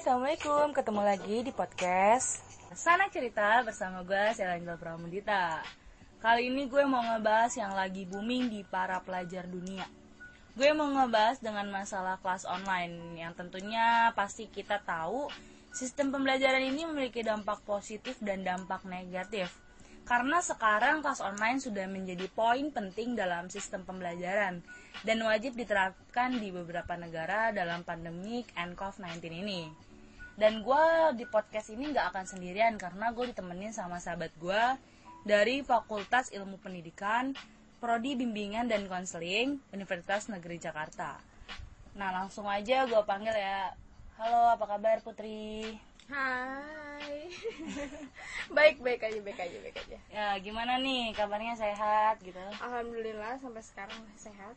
Assalamualaikum. Ketemu lagi di podcast Sana Cerita bersama gue Selangel Pramudita. Kali ini gue mau ngebahas yang lagi booming di para pelajar dunia. Gue mau ngebahas dengan masalah kelas online yang tentunya pasti kita tahu sistem pembelajaran ini memiliki dampak positif dan dampak negatif. Karena sekarang kelas online sudah menjadi poin penting dalam sistem pembelajaran dan wajib diterapkan di beberapa negara dalam pandemik COVID-19 ini. Dan gue di podcast ini nggak akan sendirian karena gue ditemenin sama sahabat gue dari Fakultas Ilmu Pendidikan, Prodi Bimbingan dan Konseling, Universitas Negeri Jakarta. Nah langsung aja gue panggil ya. Halo, apa kabar Putri? Hai. baik baik aja baik aja baik aja. Ya gimana nih kabarnya sehat gitu? Alhamdulillah sampai sekarang sehat.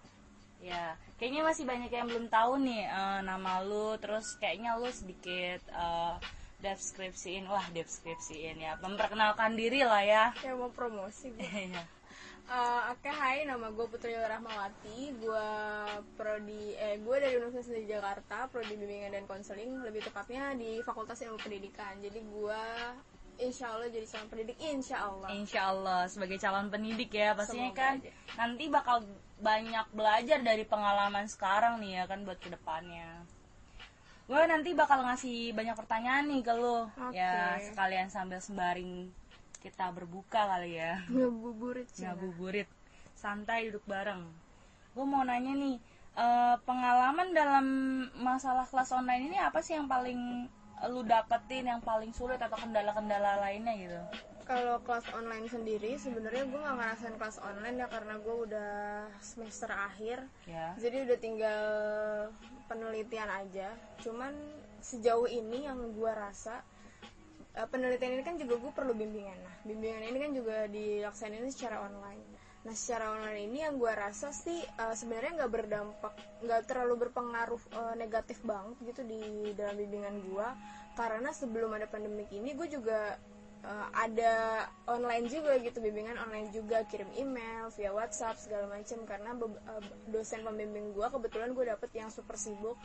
Ya, kayaknya masih banyak yang belum tahu nih eh, nama lu, terus kayaknya lu sedikit eh, deskripsiin, wah deskripsiin ya, memperkenalkan diri lah ya. Ya mau promosi. Iya. Eh, Oke hai nama gue Putri Rahmawati. Gue prodi eh gue dari Universitas di Jakarta prodi bimbingan dan konseling lebih tepatnya di Fakultas Ilmu Pendidikan. Jadi gue Insya Allah jadi calon pendidik Insya Allah. Insya Allah sebagai calon pendidik ya, pastinya Semoga kan aja. nanti bakal banyak belajar dari pengalaman sekarang nih ya kan buat ke depannya. Gue nanti bakal ngasih banyak pertanyaan nih ke lu, Oke. ya sekalian sambil sembaring kita berbuka kali ya. Ngebuburit sih. ngabuburit santai duduk bareng gue mau nanya nih eh, pengalaman dalam masalah kelas online ini apa sih yang paling lu dapetin yang paling sulit atau kendala-kendala lainnya gitu Kalau kelas online sendiri sebenarnya gue nggak ngerasain kelas online ya karena gue udah semester akhir. ya Jadi udah tinggal penelitian aja. Cuman sejauh ini yang gue rasa eh, penelitian ini kan juga gue perlu bimbingan. Nah, bimbingan ini kan juga dilaksanain secara online. Nah, secara online ini yang gue rasa sih eh, sebenarnya nggak berdampak, nggak terlalu berpengaruh eh, negatif banget gitu di dalam bimbingan gue. Karena sebelum ada pandemik ini gue juga eh, ada online juga gitu bimbingan online juga. Kirim email via WhatsApp segala macam karena eh, dosen pembimbing gue kebetulan gue dapet yang super sibuk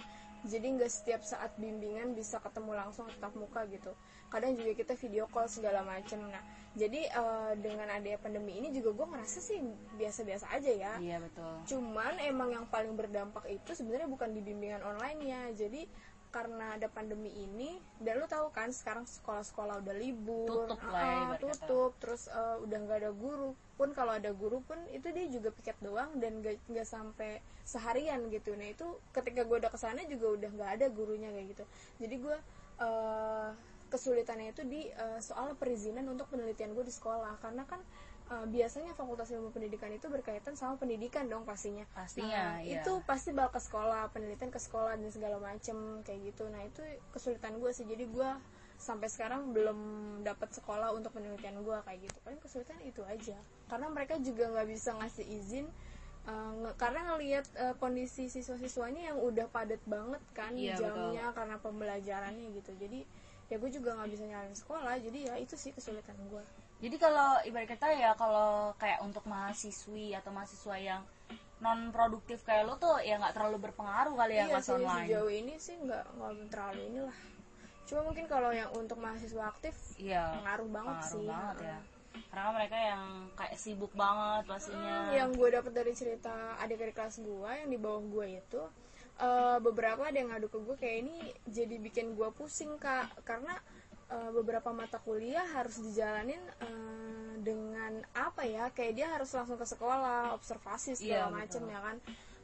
jadi nggak setiap saat bimbingan bisa ketemu langsung tatap muka gitu. Kadang juga kita video call segala macam nah jadi eh, dengan adanya pandemi ini juga gue ngerasa sih biasa-biasa aja ya. Iya betul. Cuman emang yang paling berdampak itu sebenarnya bukan di bimbingan online-nya. Jadi karena ada pandemi ini dan lu tahu kan sekarang sekolah-sekolah udah libur, Tutup lah ah, kata. tutup, terus eh, udah nggak ada guru pun kalau ada guru pun itu dia juga piket doang dan nggak nggak sampai seharian gitu. Nah itu ketika gue udah ke sana juga udah nggak ada gurunya kayak gitu. Jadi gue eh, kesulitannya itu di eh, soal perizinan untuk penelitian gue di sekolah karena kan eh, biasanya fakultas ilmu pendidikan itu berkaitan sama pendidikan dong pastinya. Pastinya, Nah, iya. itu pasti bakal ke sekolah penelitian ke sekolah dan segala macem kayak gitu. Nah itu kesulitan gue sih. Jadi gue sampai sekarang belum dapat sekolah untuk penelitian gue kayak gitu. Paling kesulitan itu aja. Karena mereka juga nggak bisa ngasih izin eh, nge- karena ngelihat eh, kondisi siswa-siswanya yang udah padat banget kan Iya, jamnya karena pembelajarannya gitu. Jadi ya gue juga nggak bisa nyalain sekolah. Jadi ya itu sih kesulitan gue jadi kalau ibarat kata ya kalau kayak untuk mahasiswi atau mahasiswa yang non produktif kayak lo tuh ya nggak terlalu berpengaruh kali ya iya kelas online. sejauh ini sih nggak nggak terlalu inilah. Cuma mungkin kalau yang untuk mahasiswa aktif iya pengaruh banget pengaruh sih. banget ya. Karena mereka yang kayak sibuk banget pastinya. Yang gue dapet dari cerita adik-adik kelas gue yang di bawah gue itu eh, beberapa ada yang ngadu ke gue kayak ini jadi bikin gue pusing kak. Karena eh, beberapa mata kuliah harus dijalanin eh, dengan apa ya kayak dia harus langsung ke sekolah observasi segala macem betul. ya kan?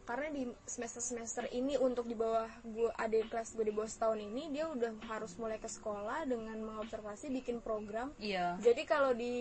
Karena di semester semester ini untuk di bawah gue adik kelas gue di bawah setahun ini dia udah harus mulai ke sekolah dengan mengobservasi bikin program. Iya. Jadi kalau di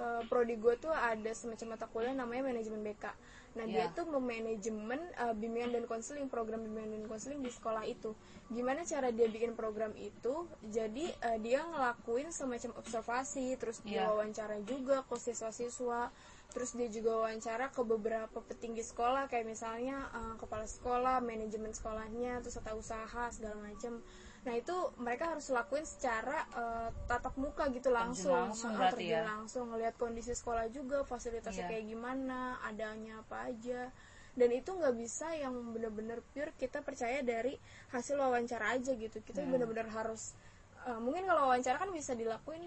eh, prodi gue tuh ada semacam mata kuliah namanya manajemen BK. Nah dia Ya. tuh memanajemen eh, bimbingan dan konseling program bimbingan dan konseling di sekolah itu. Gimana cara dia bikin program itu? Jadi eh, dia ngelakuin semacam observasi, terus dia Ya. wawancara juga ke siswa-siswa. Terus dia juga wawancara ke beberapa petinggi sekolah kayak misalnya eh, kepala sekolah, manajemen sekolahnya, terus tata usaha segala macam. Nah itu mereka harus lakuin secara eh, tatap muka gitu langsung, langsung Ah, terjun ya? langsung ngelihat kondisi sekolah juga fasilitasnya Iya. kayak gimana, adanya apa aja. dan itu nggak bisa yang bener-bener pure kita percaya dari hasil wawancara aja gitu kita bener-bener harus eh, mungkin kalau wawancara kan bisa dilakuin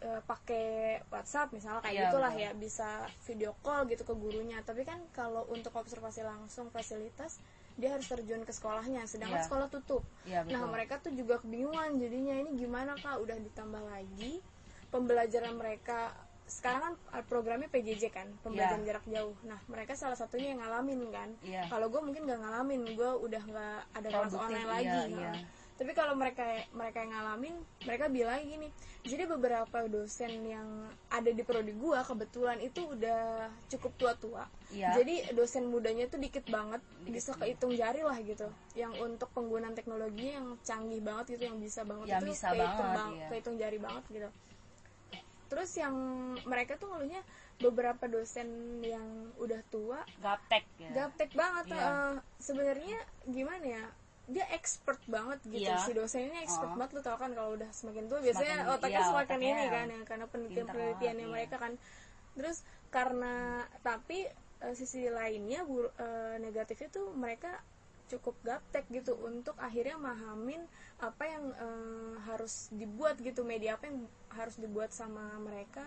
eh, pakai WhatsApp misalnya kayak Iya, gitulah ya bisa video call gitu ke gurunya tapi kan kalau untuk observasi langsung fasilitas dia harus terjun ke sekolahnya sedangkan Iya. sekolah tutup Iya, nah mereka tuh juga kebingungan jadinya ini gimana kak udah ditambah lagi pembelajaran mereka sekarang kan uh, programnya PJJ kan pembelajaran Iya. jarak jauh nah mereka salah satunya yang ngalamin kan Iya. kalau gue mungkin gak ngalamin gue udah nggak ada kelas online iya, lagi iya. Nah, tapi kalau mereka mereka yang ngalamin mereka bilang gini jadi beberapa dosen yang ada di prodi gue kebetulan itu udah cukup tua-tua Iya. jadi dosen mudanya tuh dikit banget bisa kehitung jari lah gitu yang untuk penggunaan teknologi yang canggih banget gitu yang bisa banget Yang itu bisa kehitung banget, bang- iya. kehitung jari banget gitu terus yang mereka tuh ngeluhnya beberapa dosen yang udah tua gaptek ya gaptek banget Iya. eh, sebenarnya gimana ya dia expert banget gitu Iya. si dosen ini expert Oh. banget lu tau kan kalau udah semakin tua biasanya Semakin- otaknya iya, semakin otaknya ini kan ya karena penelitian penelitiannya iya. mereka kan terus karena tapi eh, sisi lainnya bur, eh, negatifnya tuh mereka cukup gaptek gitu untuk akhirnya mahamin apa yang eh, harus dibuat gitu media apa yang harus dibuat sama mereka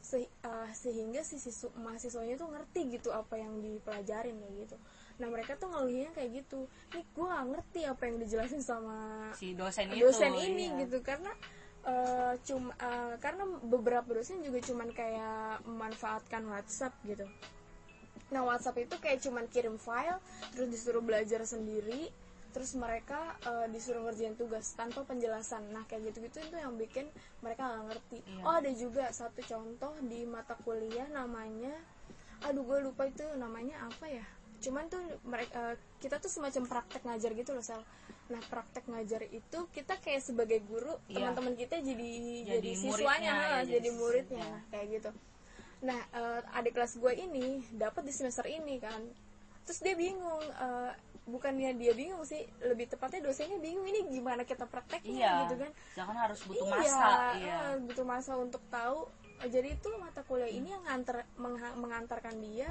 se- eh, sehingga si siswa mahasiswanya tuh ngerti gitu apa yang dipelajarin kayak gitu nah mereka tuh ngeluhinnya kayak gitu. Nih gue gak ngerti apa yang dijelasin sama si dosen itu dosen ini iya. gitu. Karena eh, cuma eh, karena beberapa dosen juga cuman kayak memanfaatkan WhatsApp gitu. Nah WhatsApp itu kayak cuman kirim file terus disuruh belajar sendiri terus mereka eh, disuruh ngerjain tugas tanpa penjelasan. Nah kayak gitu-gitu itu yang bikin mereka nggak ngerti. Iya. oh ada juga satu contoh di mata kuliah namanya aduh gue lupa itu namanya apa ya cuman tuh mereka kita tuh semacam praktek ngajar gitu loh sel. Nah praktek ngajar itu kita kayak sebagai guru Iya. teman-teman kita jadi Jadi jadi, muridnya, siswanya ya, ha, jadi jadi muridnya nah, kayak gitu. Nah eh, adik kelas gue ini dapat di semester ini kan. Terus dia bingung eh, bukannya dia bingung sih lebih tepatnya dosennya bingung ini gimana kita prakteknya? Iya. Gitu kan. Jangan harus butuh iya, masa iya. eh, butuh masa untuk tahu. Eh, jadi itu mata kuliah ini yang nganter mengha- mengantarkan dia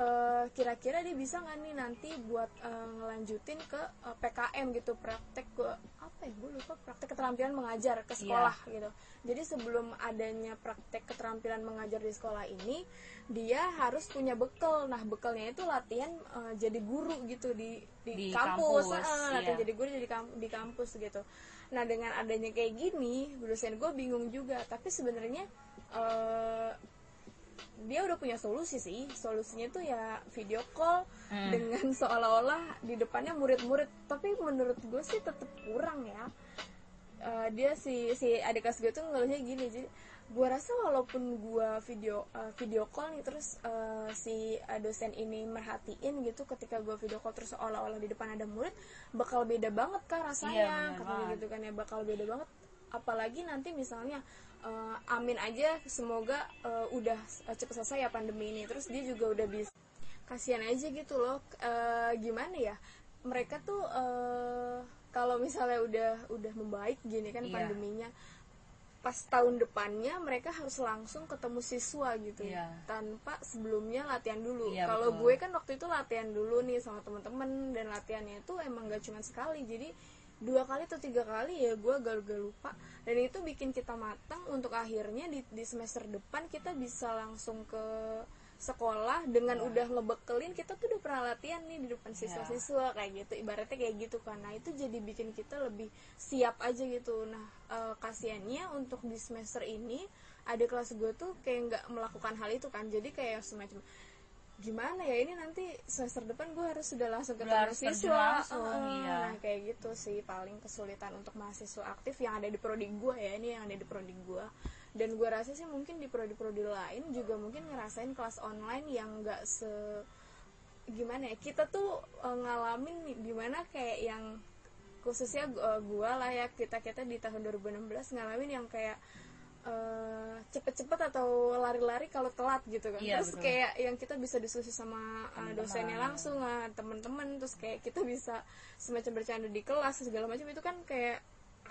eh, kira-kira dia bisa nggak nih nanti buat eh, ngelanjutin ke eh, PKM gitu praktek ke apa ya gue lupa praktek keterampilan mengajar ke sekolah gitu. Jadi sebelum adanya praktek keterampilan mengajar di sekolah ini dia harus punya bekal. Nah bekalnya itu latihan eh, jadi guru gitu di Di di, kampus, kampus, Eh, latihan iya. jadi guru jadi kam- di kampus gitu. Nah dengan adanya kayak gini dosen gue bingung juga. Tapi sebenarnya eh, dia udah punya solusi sih. Solusinya tuh ya video call Hmm. dengan seolah-olah di depannya murid-murid. Tapi menurut gue sih tetap kurang ya. Eh, dia si si adik kelas gue tuh ngeluhnya gini. Jadi gue rasa walaupun gue video eh, video call nih terus eh, si eh, dosen ini merhatiin gitu ketika gue video call terus seolah-olah di depan ada murid bakal beda banget kan Iya, rasanya bener katanya gitu kan ya bakal beda banget. Apalagi nanti misalnya eh, amin aja semoga eh, udah eh, cepet selesai ya pandemi ini. Terus dia juga udah bisa kasihan aja gitu loh. Eh, gimana ya mereka tuh eh, kalau misalnya udah udah membaik gini kan Iya. pandeminya pas tahun depannya mereka harus langsung ketemu siswa gitu Iya. tanpa sebelumnya latihan dulu. Iya, kalau gue kan waktu itu latihan dulu nih sama temen-temen dan latihannya itu emang gak cuma sekali. Jadi dua kali atau tiga kali ya gue agak lupa. Dan itu bikin kita matang untuk akhirnya di, di semester depan kita bisa langsung ke sekolah dengan Iya. udah ngebekelin kita tuh udah pernah latihan nih di depan siswa-siswa kayak gitu. Ibaratnya kayak gitu kan nah itu jadi bikin kita lebih siap aja gitu. Nah eh, kasihannya untuk di semester ini ada kelas gue tuh kayak nggak melakukan hal itu kan. Jadi kayak semacam gimana ya ini nanti semester depan gue harus sudah langsung Udah ketemu harus terjun siswa langsung, Eh, iya. nah kayak gitu sih paling kesulitan untuk mahasiswa aktif yang ada di prodi gue ya ini yang ada di prodi gue dan gue rasa sih mungkin di prodi-prodi lain juga mungkin ngerasain kelas online yang nggak se gimana ya kita tuh eh, ngalamin gimana kayak yang khususnya gu- gue lah ya kita kita di tahun 2016 ngalamin yang kayak eh, cepet-cepet atau lari-lari kalau telat gitu kan Iya, terus betul. kayak yang kita bisa diskusi sama uh, Teman-teman. dosennya langsung uh, teman-teman terus kayak kita bisa semacam bercanda di kelas segala macam itu kan kayak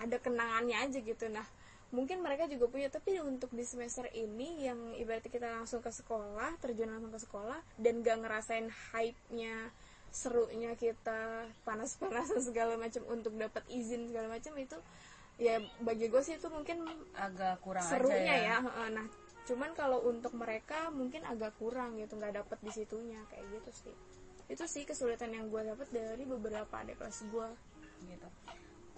ada kenangannya aja gitu nah mungkin mereka juga punya tapi untuk di semester ini yang ibaratnya kita langsung ke sekolah terjun langsung ke sekolah dan gak ngerasain hype-nya serunya kita panas-panasan segala macam untuk dapat izin segala macam itu ya bagi gue sih itu mungkin agak kurang serunya aja ya, ya. Nah, cuman kalau untuk mereka mungkin agak kurang gitu, nggak dapet di situnya kayak gitu sih. Itu sih kesulitan yang gue dapet dari beberapa adik kelas gue. gitu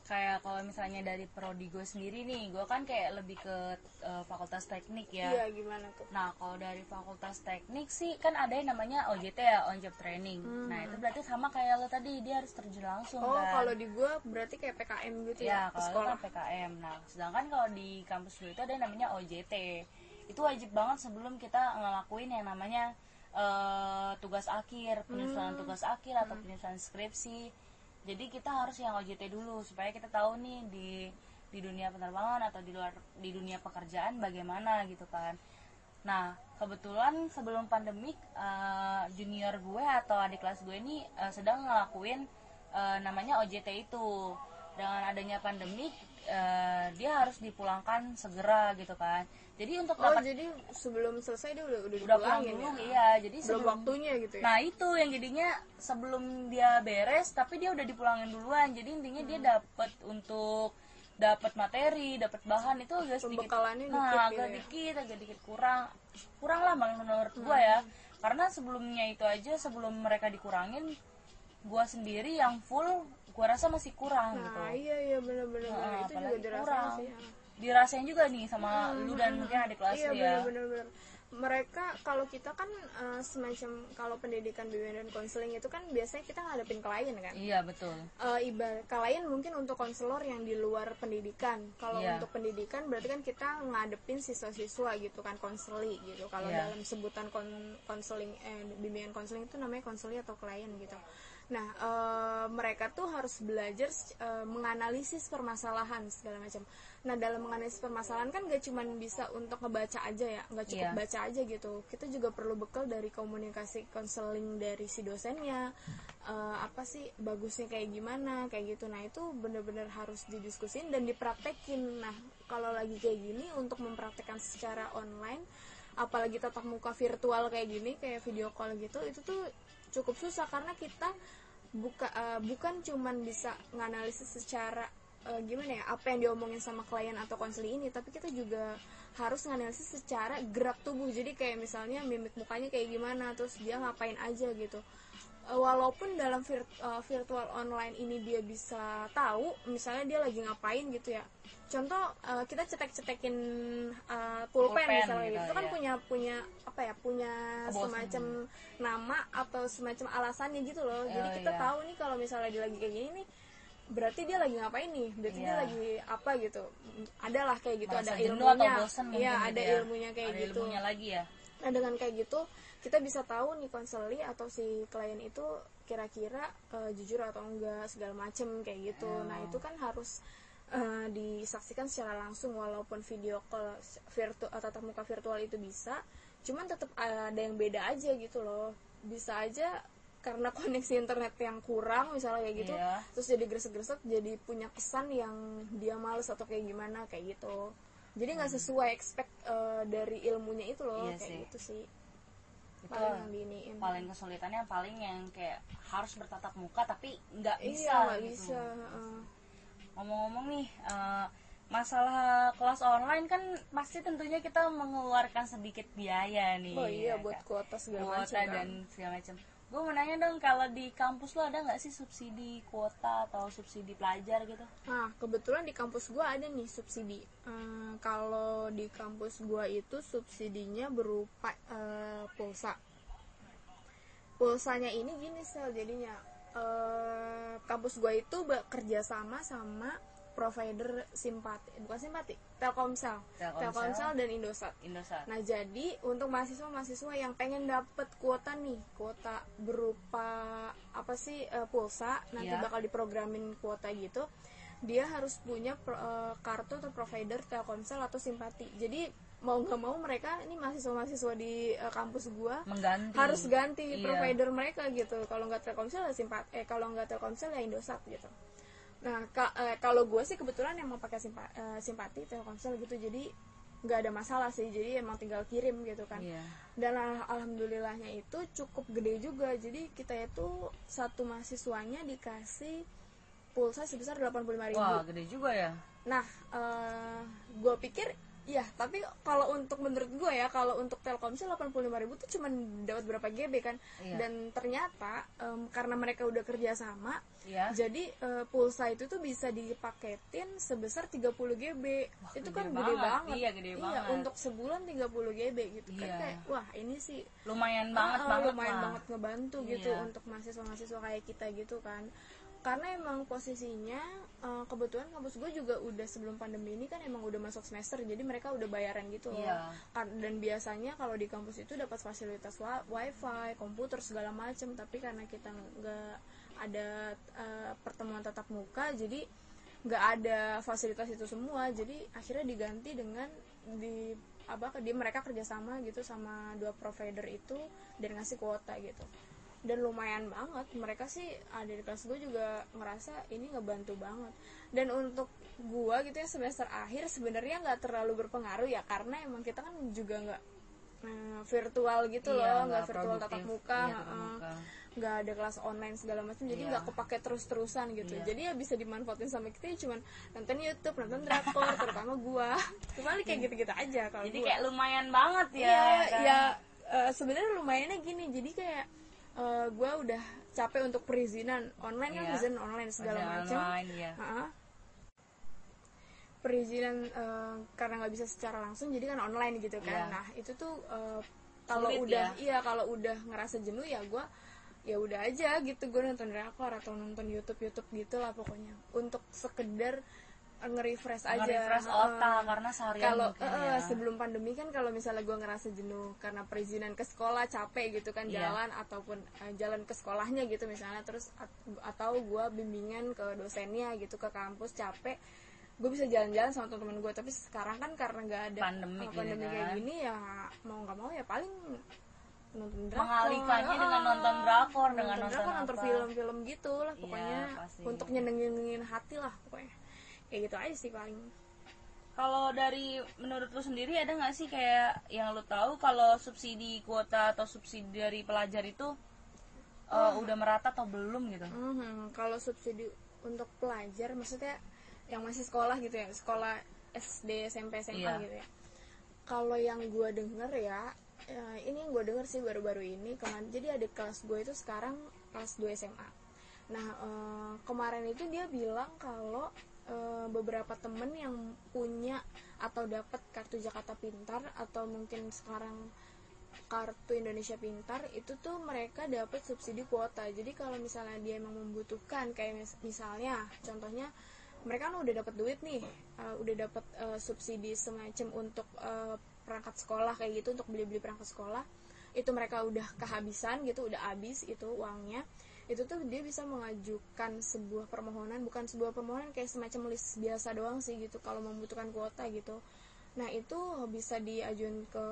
kayak kalau misalnya dari prodi gue sendiri nih gue kan kayak lebih ke eh, fakultas teknik ya Iya gimana tuh? Nah, kalau dari fakultas teknik sih kan ada yang namanya OJT ya, on job training. Nah, itu berarti sama kayak lo tadi, dia harus terjun langsung Hmm. Oh, kan. kalau di gue berarti kayak PKM gitu ya, ya, kalau kan PKM. Nah, sedangkan kalau di kampus gue itu ada yang namanya OJT. Itu wajib banget sebelum kita ngelakuin yang namanya eh, tugas akhir, penyusunan Hmm. tugas akhir atau penyusunan skripsi. Jadi kita harus yang OJT dulu supaya kita tahu nih di di dunia penerbangan atau di luar di dunia pekerjaan bagaimana gitu kan. Nah, kebetulan sebelum pandemik eh, junior gue atau adik kelas gue ini eh, sedang ngelakuin eh, namanya OJT itu. Dengan adanya pandemik eh, dia harus dipulangkan segera gitu kan. Jadi untuk Oh, dapat jadi sebelum selesai dia udah udah, udah pulang dulu ya? iya. Jadi Belum sebelum waktunya gitu ya? Nah itu yang jadinya sebelum dia beres tapi dia udah dipulangin duluan. Jadi intinya dia dapat untuk dapat materi, dapat bahan itu agak sedikit. Nah, dikit agak gitu ya? dikit, agak dikit kurang. Kurang lah menurut gua ya. Karena sebelumnya itu aja sebelum mereka dikurangin gua sendiri yang full gua rasa masih kurang gitu. Nah, iya iya benar-benar Nah, itu juga kurang. sih. ya. Dirasain juga nih sama lu dan mungkin adik kelas Iya lu ya. benar-benar benar. Mereka kalau kita kan eh, semacam kalau pendidikan bimbingan dan konseling itu kan biasanya kita ngadepin klien kan. Iya betul. Eh ibarat klien mungkin untuk konselor yang di luar pendidikan. Kalau Iya. untuk pendidikan berarti kan kita ngadepin siswa-siswa gitu kan konseli gitu. Kalau Iya. dalam sebutan kon- konseling eh bimbingan konseling itu namanya konseli atau klien gitu. Nah, eh, mereka tuh harus belajar eh, menganalisis permasalahan segala macam. Nah, dalam menganalisis permasalahan kan gak cuma bisa untuk ngebaca aja ya, nggak cukup Iya. baca aja gitu. Kita juga perlu bekal dari komunikasi konseling dari si dosennya. Eh, apa sih bagusnya kayak gimana, kayak gitu. Nah, itu bener-bener harus didiskusin dan dipraktekin. Nah, kalau lagi kayak gini untuk mempraktekkan secara online, apalagi tatap muka virtual kayak gini, kayak video call gitu, itu tuh cukup susah karena kita buka eh, bukan cuman bisa nganalisis secara eh, gimana ya apa yang diomongin sama klien atau konseling ini tapi kita juga harus nganalisis secara gerak tubuh. Jadi kayak misalnya mimik mukanya kayak gimana terus dia ngapain aja gitu. Eh, walaupun dalam vir- virtual online ini dia bisa tahu misalnya dia lagi ngapain gitu ya contoh eh, kita cetek-cetekin eh, pulpen, Pulpen misalnya gitu, gitu, itu kan ya. punya punya apa ya punya Kebosan. semacam nama atau semacam alasannya gitu loh jadi Oh, kita iya. tahu nih kalau misalnya dia lagi kayak gini nih berarti dia lagi ngapain nih berarti dia Iya. lagi apa gitu adalah kayak gitu Merasa ada ilmunya iya gitu ada ya. ilmunya kayak Ada gitu ilmunya lagi ya. Nah dengan kayak gitu kita bisa tahu nih konseli atau si klien itu kira-kira eh, jujur atau enggak segala macem kayak gitu. Nah itu kan harus eh, disaksikan secara langsung walaupun video call virtual atau tatap muka virtual itu bisa, cuman tetap ada yang beda aja gitu loh. Bisa aja karena koneksi internet yang kurang misalnya kayak gitu, Iya. terus jadi gresek-gresek jadi punya kesan yang dia males atau kayak gimana kayak gitu. Jadi nggak sesuai expect eh, dari ilmunya itu loh Hmm. Iya kayak sih. gitu sih. Itu Paling paling kesulitannya paling yang kayak harus bertatap muka tapi nggak bisa iya nggak gitu. bisa. Ngomong-ngomong nih eh, masalah kelas online kan pasti tentunya kita mengeluarkan sedikit biaya nih. Oh iya ya buat kan? kuota segala kuota macam. kan. dan segala macam. Gue mau nanya dong kalau di kampus lo ada nggak sih subsidi kuota atau subsidi pelajar gitu? Nah, kebetulan di kampus gua ada nih subsidi. Eh, kalau di kampus gua itu subsidinya berupa eh, pulsa. Pulsanya ini gini sel jadinya. Eh, kampus gua itu bekerja sama sama provider simpati, bukan simpati, Telkomsel, Telkomsel. Telkomsel dan Indosat. Indosat. Nah, jadi untuk mahasiswa-mahasiswa yang pengen dapet kuota nih, kuota berupa apa sih eh, pulsa, nanti Iya. bakal diprogramin kuota gitu. Dia harus punya pro- eh, kartu atau provider Telkomsel atau Simpati. Jadi mau nggak mau mereka ini mahasiswa-mahasiswa di eh, kampus gua Mengganti. harus ganti Iya. provider mereka gitu. Kalau nggak Telkomsel ya Simpat eh kalau nggak Telkomsel ya Indosat gitu. Nah, ka- eh, kalau gue sih kebetulan emang pakai simpa- eh, simpati Telkomsel gitu, jadi nggak ada masalah sih. Jadi emang tinggal kirim gitu kan. Iya. Dan al- alhamdulillahnya itu cukup gede juga. Jadi kita itu satu mahasiswanya dikasih pulsa sebesar 85.000 Wah, gede juga ya. Nah, eh gue pikir ya, tapi kalau untuk menurut gue ya, kalau untuk Telkomsel 85.000 tuh cuma dapat berapa GB kan? Iya. Dan ternyata em, karena mereka udah kerja sama, Iya. jadi eh, pulsa itu tuh bisa dipaketin sebesar 30 GB. itu gede kan gede banget. banget. Iya, gede banget. untuk sebulan 30 GB gitu kan Iya. kayak wah, ini sih Lumayan banget Ah, banget lumayan lah. banget ngebantu gitu Iya. untuk mahasiswa-mahasiswa kayak kita gitu kan karena emang posisinya eh, kebetulan kampus gue juga udah sebelum pandemi ini kan emang udah masuk semester jadi mereka udah bayaran gitu loh. Iya. Kan- dan biasanya kalau di kampus itu dapat fasilitas wifi komputer segala macem. Tapi karena kita nggak ada eh, pertemuan tatap muka jadi nggak ada fasilitas itu semua. Jadi akhirnya diganti dengan di apa dia mereka kerjasama gitu sama dua provider itu dan ngasih kuota gitu dan lumayan banget mereka sih ada di kelas gue juga ngerasa ini ngebantu banget dan untuk gue gitu ya semester akhir sebenarnya nggak terlalu berpengaruh ya karena emang kita kan juga nggak eh, virtual gitu Iya, loh nggak virtual tatap produktif. muka Iya, tatap muka. nggak ada kelas online segala macam jadi Iya. nggak kepake terus-terusan gitu Iya. jadi ya bisa dimanfaatin sama kita ya cuman nonton YouTube nonton drakor terutama gua cuma kayak gitu-gitu aja kalau Jadi gua. kayak lumayan banget ya. iya kan? ya eh, sebenarnya lumayannya gini jadi kayak eh, gua udah capek untuk perizinan online kan Iya. perizinan online segala macam online, ya. Ha-ha. perizinan eh, karena nggak bisa secara langsung jadi kan online gitu kan Iya. nah itu tuh eh, kalau udah ya? iya kalau udah ngerasa jenuh ya gue ya udah aja gitu gue nonton drakor atau nonton YouTube YouTube gitu lah pokoknya untuk sekedar nge-refresh aja Nge-refresh otak karena seharian kalau ya. sebelum pandemi kan kalau misalnya gue ngerasa jenuh karena perizinan ke sekolah capek gitu kan Iya. jalan ataupun eh, jalan ke sekolahnya gitu misalnya terus at- atau gue bimbingan ke dosennya gitu ke kampus capek gue bisa jalan-jalan sama teman-teman gue tapi sekarang kan karena nggak ada Pandemik eh, gitu pandemi kayak kan. gini ya mau nggak mau ya paling nonton drakor Mengalihkannya dengan nonton drakor, dengan nonton drakor, nonton film-film gitu lah Iya, pokoknya pasti. untuk nyenengin hati lah pokoknya kayak gitu aja sih paling Kalau dari menurut lu sendiri ada nggak sih kayak yang lu tahu kalau subsidi kuota atau subsidi dari pelajar itu uh, udah merata atau belum gitu? Mhm, Kalau subsidi untuk pelajar, maksudnya yang masih sekolah gitu ya, sekolah SD, SMP, SMA Iya. gitu ya. Kalau yang gue denger ya, eh, ini yang gue denger sih baru-baru ini kemarin. Jadi ada kelas gue itu sekarang kelas 2 SMA. Nah eh, kemarin itu dia bilang kalau eh, beberapa temen yang punya atau dapat kartu Jakarta Pintar atau mungkin sekarang kartu Indonesia Pintar itu tuh mereka dapat subsidi kuota. Jadi kalau misalnya dia emang membutuhkan kayak mis- misalnya contohnya mereka kan udah dapat duit nih, uh, udah dapat uh, subsidi semacam untuk uh, perangkat sekolah kayak gitu untuk beli-beli perangkat sekolah. Itu mereka udah kehabisan gitu, udah habis itu uangnya. Itu tuh dia bisa mengajukan sebuah permohonan, bukan sebuah permohonan kayak semacam list biasa doang sih gitu kalau membutuhkan kuota gitu. Nah, itu bisa diajuin ke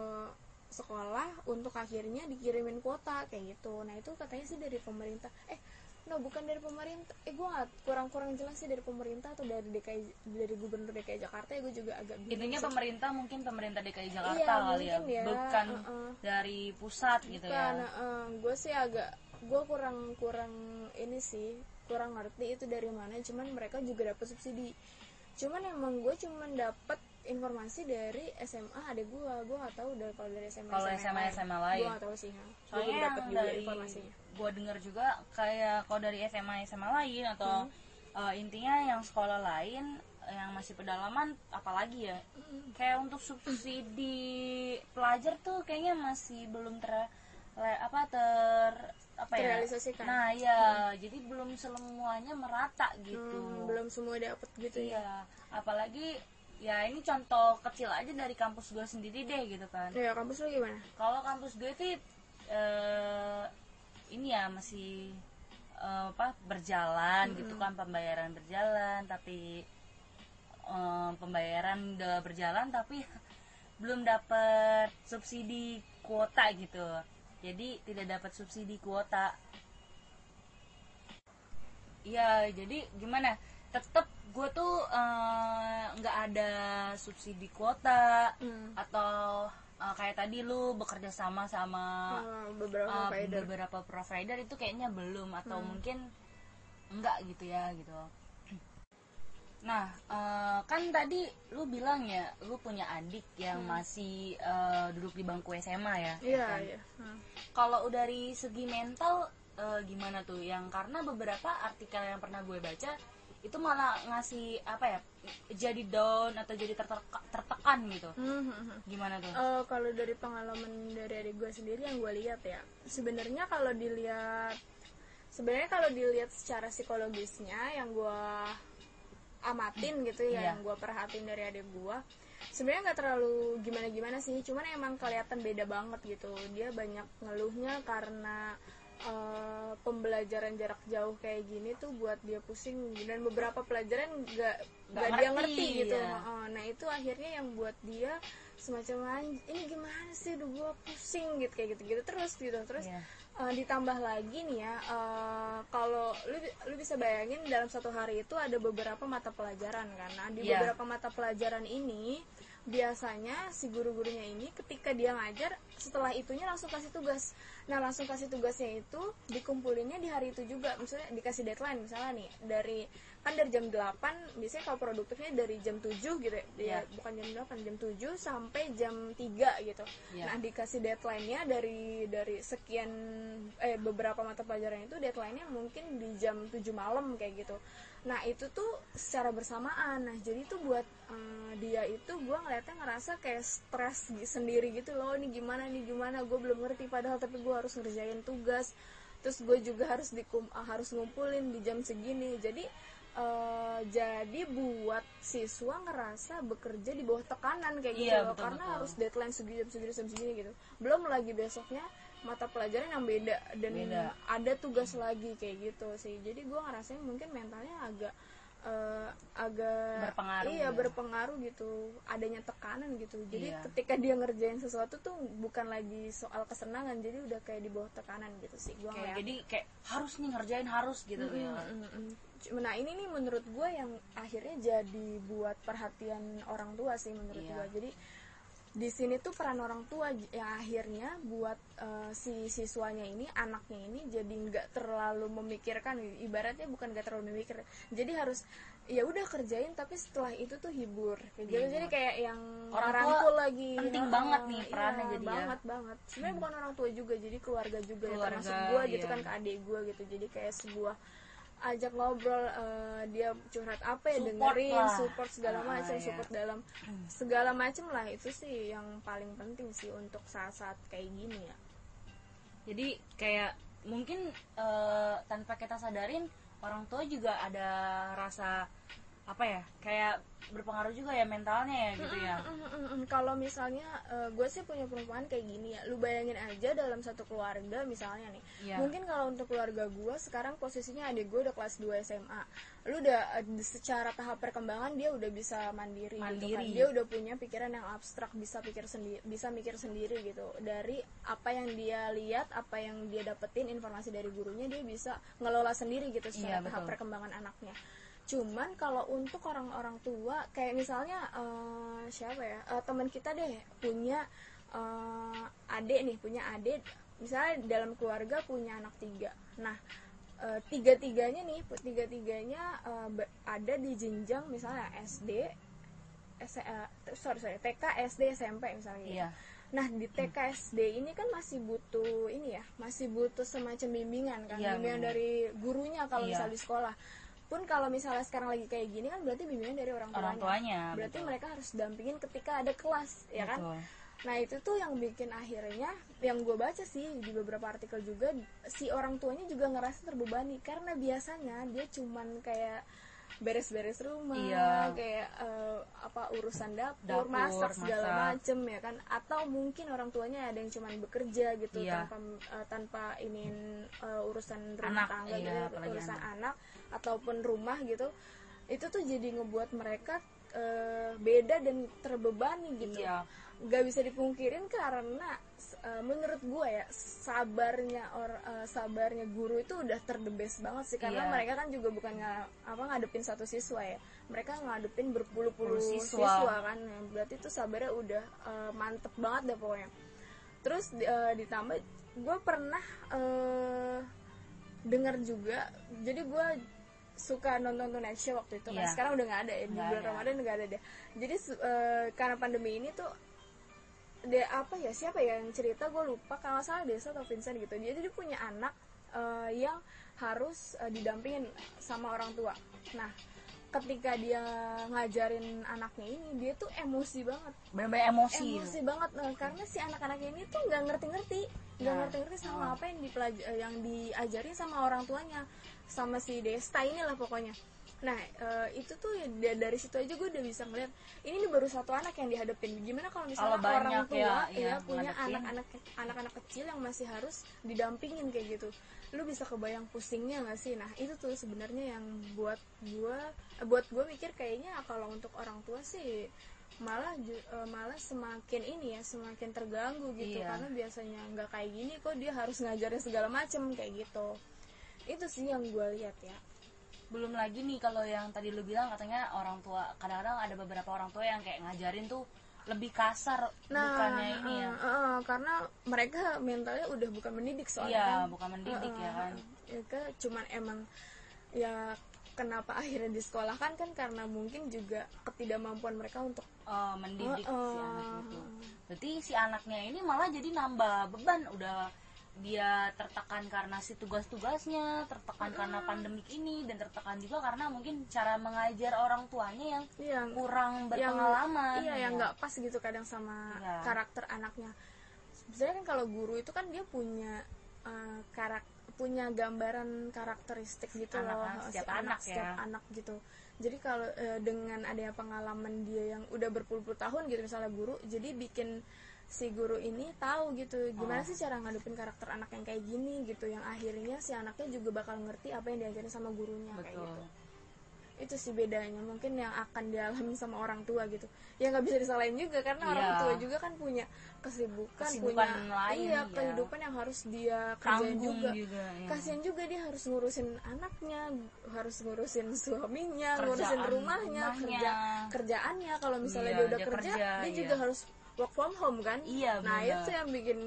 sekolah untuk akhirnya dikirimin kuota kayak gitu. Nah, itu katanya sih dari pemerintah. Eh, no bukan dari pemerintah. Eh, gue kurang-kurang jelas sih dari pemerintah atau dari DKI dari gubernur DKI Jakarta ya gue juga agak bingung Intinya pemerintah mungkin pemerintah DKI Jakarta Iya, kali ya, ya, bukan uh-uh. dari pusat gitu Bukan, ya. gue sih agak gue kurang kurang ini sih kurang ngerti itu dari mana cuman mereka juga dapat subsidi cuman emang gue cuman dapat informasi dari SMA ada gue gue nggak tahu dari kalau dari SMA Kalau SMA SMA lain. gue nggak tahu sih gue Soalnya yang juga dari informasinya gua denger juga kayak kalau dari SMA SMA lain atau Hmm. uh, intinya yang sekolah lain yang masih pedalaman apalagi ya Hmm. kayak untuk subsidi pelajar tuh kayaknya masih belum ter apa ter apa ya? Terrealisasikan. nah ya jadi belum semuanya merata gitu. Hmm, belum semua dapat gitu ya? Iya. Apalagi ya ini contoh kecil aja dari kampus gue sendiri deh gitu kan. Ya kampus lo gimana? Kalau kampus gue itu eh, ini ya masih eh, apa berjalan gitu kan. Pembayaran berjalan tapi eh, pembayaran udah berjalan tapi belum dapat subsidi kuota gitu jadi tidak dapat subsidi kuota Iya, jadi gimana? tetap gue tuh eh, nggak ada subsidi kuota Hmm. atau eh, kayak tadi lu bekerja sama sama Uh, beberapa uh, provider. beberapa provider itu kayaknya belum atau Hmm. mungkin enggak gitu ya gitu. Nah, eh, kan tadi lu bilang ya, lu punya adik yang masih eh, duduk di bangku SMA ya. Hmm. Iya, kan? iya. Hmm. Kalau dari segi mental eh, gimana tuh? Yang karena beberapa artikel yang pernah gue baca itu malah ngasih apa ya? Jadi down atau jadi terteka- tertekan gitu. Hmm, hmm, hmm. Gimana tuh? Eh, kalau dari pengalaman dari adik gue sendiri yang gue lihat ya sebenarnya kalau dilihat sebenarnya kalau dilihat secara psikologisnya yang gue amatin gitu ya Iya. yang gue perhatiin dari adik gue sebenarnya nggak terlalu gimana gimana sih cuman emang kelihatan beda banget gitu. Dia banyak ngeluhnya karena eh, pembelajaran jarak jauh kayak gini tuh buat dia pusing. Dan beberapa pelajaran nggak Nggak dia ngerti, gitu. ya. Heeh, nah itu akhirnya yang buat dia semacam "Anj- ini gimana sih? Udah gue pusing gitu kayak gitu gitu terus gitu. Terus Iya. Eh, ditambah lagi nih ya eh, kalau lu lu bisa bayangin dalam satu hari itu ada beberapa mata pelajaran kan. Nah di Iya. beberapa mata pelajaran ini biasanya si guru-gurunya ini ketika dia ngajar setelah itunya langsung kasih tugas. Nah langsung kasih tugasnya itu dikumpulinnya di hari itu juga. Misalnya dikasih deadline misalnya nih dari kan dari jam 8 biasanya kalau produktifnya dari jam 7 gitu ya. Iya. bukan jam 8 jam 7 sampai jam 3 gitu. Iya. nah dikasih deadline-nya dari dari sekian eh beberapa mata pelajaran itu deadline-nya mungkin di jam 7 malam kayak gitu. Nah itu tuh secara bersamaan. Nah jadi tuh buat eh, dia itu gue ngeliatnya ngerasa kayak stres sendiri gitu loh. Ini gimana nih gimana gue belum ngerti padahal tapi gue harus ngerjain tugas. Terus gue juga harus dikum harus ngumpulin di jam segini. Jadi eh, jadi buat siswa ngerasa bekerja di bawah tekanan kayak gitu Iya, loh betul, karena betul. harus deadline segini jam segini jam segini gitu belum lagi besoknya mata pelajaran yang beda dan Beda. ada tugas lagi kayak gitu sih jadi gue ngerasain mungkin mentalnya agak eh, agak Berpengaruh iya ya. berpengaruh gitu adanya tekanan gitu jadi Iya. ketika dia ngerjain sesuatu tuh bukan lagi soal kesenangan jadi udah kayak di bawah tekanan gitu sih gue Kayak jadi kayak harus nih ngerjain harus gitu ya. Cuma, Nah ini nih menurut gue yang akhirnya jadi buat perhatian orang tua sih menurut Iya. gue. Jadi di sini tuh peran orang tua yang akhirnya buat eh, si siswanya ini anaknya ini jadi nggak terlalu memikirkan ibaratnya bukan nggak terlalu memikir jadi harus ya udah kerjain tapi setelah itu tuh hibur. Kayak gitu. Jadi kayak yang Orang tua lagi penting banget nih iya, perannya jadi ya. banget banget. Sebenarnya bukan orang tua juga jadi keluarga juga ya Keluarga, termasuk gue gitu iya. kan ke adik gue gitu. Jadi kayak sebuah ajak ngobrol eh, dia curhat apa ya Support dengerin lah. support segala Ah, macam iya. support dalam segala macam lah itu sih yang paling penting sih untuk saat-saat kayak gini ya Jadi kayak mungkin eh, tanpa kita sadarin orang tua juga ada rasa apa ya kayak berpengaruh juga ya mentalnya ya gitu ya. Mm, mm, mm, mm. Kalau misalnya gue sih punya perumpamaan kayak gini ya, lu bayangin aja dalam satu keluarga misalnya nih, Iya. mungkin kalau untuk keluarga gue sekarang posisinya adik gue udah kelas 2 SMA, lu udah eh, secara tahap perkembangan dia udah bisa mandiri, gitu kan. Mandiri. dia udah punya pikiran yang abstrak, bisa pikir sendiri, bisa mikir sendiri gitu, dari apa yang dia lihat, apa yang dia dapetin informasi dari gurunya dia bisa ngelola sendiri gitu secara Iya, tahap betul. perkembangan anaknya. Cuman kalau untuk orang-orang tua kayak misalnya eh, siapa ya eh, teman kita deh punya eh, adik nih punya adik misalnya dalam keluarga punya anak tiga. Nah eh, tiga-tiganya nih tiga-tiganya be- ada di jenjang misalnya SD, S- eh, sorry sorry TK, SD, SMP misalnya. gitu. Iya. Nah di TK SD ini kan masih butuh ini ya, masih butuh semacam bimbingan kan, Iya, bimbingan benar. dari gurunya kalau Iya. misal di sekolah. Pun kalau misalnya sekarang lagi kayak gini kan berarti bimbingan dari orang tuanya. Orang tuanya, Berarti betul. mereka harus dampingin ketika ada kelas, ya kan? Nah itu tuh yang bikin akhirnya, yang gue baca sih di beberapa artikel juga, si orang tuanya juga ngerasa terbebani karena biasanya dia cuman kayak beres-beres rumah, Iya. kayak eh, apa urusan dapur, Dapur, masak segala macem ya kan, atau mungkin orang tuanya ada yang cuman bekerja gitu Iya. tanpa eh, tanpa ini eh, urusan rumah Anak, tangga iya, gitu, urusan anak. anak ataupun rumah gitu, itu tuh jadi ngebuat mereka eh, beda dan terbebani gitu Iya. nggak bisa dipungkirin karena eh, menurut gue ya sabarnya or eh, sabarnya guru itu udah terdebes banget sih karena Iya. mereka kan juga bukan nga- apa ngadepin satu siswa ya mereka ngadepin berpuluh-puluh Puluh siswa. siswa. kan Nah, berarti itu sabarnya udah eh, mantep banget deh pokoknya terus eh, ditambah gue pernah eh, dengar juga jadi gue suka nonton Tonight Show waktu itu kan Iya. sekarang udah nggak ada ya di bulan ada. Ramadan nggak ada deh jadi eh, karena pandemi ini tuh dia apa ya siapa ya yang cerita? Gue lupa kalau salah Desa atau Vincent gitu. Jadi dia punya anak eh, yang harus eh, didampingin sama orang tua. Nah ketika dia ngajarin anaknya ini dia tuh emosi banget. Benar-benar emosi, emosi banget eh, karena si anak-anak ini tuh nggak ngerti-ngerti. Nggak Nah. ngerti-ngerti sama apa yang dipelaj- eh, yang diajarin sama orang tuanya. Sama si Desta inilah pokoknya nah eh, itu tuh ya da- dari situ aja gue udah bisa ngeliat ini nih baru satu anak yang dihadapin. Gimana kalau misalnya Kalau banyak orang tua ya, ya, iya, punya anak-anak anak-anak kecil yang masih harus didampingin kayak gitu. Lu bisa kebayang pusingnya gak sih? Nah itu tuh sebenarnya yang buat gue buat gue mikir kayaknya kalau untuk orang tua sih malah eh, malah semakin ini ya semakin terganggu gitu. Iya. karena biasanya nggak kayak gini kok dia harus ngajarin segala macem kayak gitu. Itu sih yang gue lihat ya belum lagi nih kalau yang tadi lu bilang katanya orang tua kadang-kadang ada beberapa orang tua yang kayak ngajarin tuh lebih kasar bukannya ini ya. eh, eh, karena mereka mentalnya udah bukan mendidik soalnya iya kan. bukan mendidik Eh, ya kan. ya kan cuman emang ya kenapa akhirnya disekolahkan kan karena mungkin juga ketidakmampuan mereka untuk Eh, mendidik Eh, si eh, anak itu. Berarti si anaknya ini malah jadi nambah beban udah dia tertekan karena si tugas-tugasnya tertekan karena pandemik ini dan tertekan juga karena mungkin cara mengajar orang tuanya yang yang kurang yang berpengalaman iya yang ya. nggak pas gitu kadang sama Iya. karakter anaknya sebenarnya kan kalau guru itu kan dia punya eh, karak punya gambaran karakteristik gitu Anak- loh anak, si setiap anak ya. setiap anak gitu jadi kalau eh, dengan adanya pengalaman dia yang udah berpuluh-puluh tahun gitu misalnya guru jadi bikin si guru ini tahu gitu gimana Oh. sih cara ngadepin karakter anak yang kayak gini gitu yang akhirnya si anaknya juga bakal ngerti apa yang diajarin sama gurunya kayak betul gitu itu sih bedanya mungkin yang akan dialami sama orang tua gitu ya nggak bisa disalahin juga karena orang Iya. tua juga kan punya kesibukan, Kesibukan punya lain, iya iya. kehidupan yang harus dia kerjain tanggung juga juga, ya. kasian juga dia harus ngurusin anaknya harus ngurusin suaminya Kerjaan ngurusin rumahnya, rumahnya. kerja kerjaannya kalau misalnya Iya, dia udah dia kerja, kerja, dia iya. juga harus work from home kan? Iya, nah itu yang bikin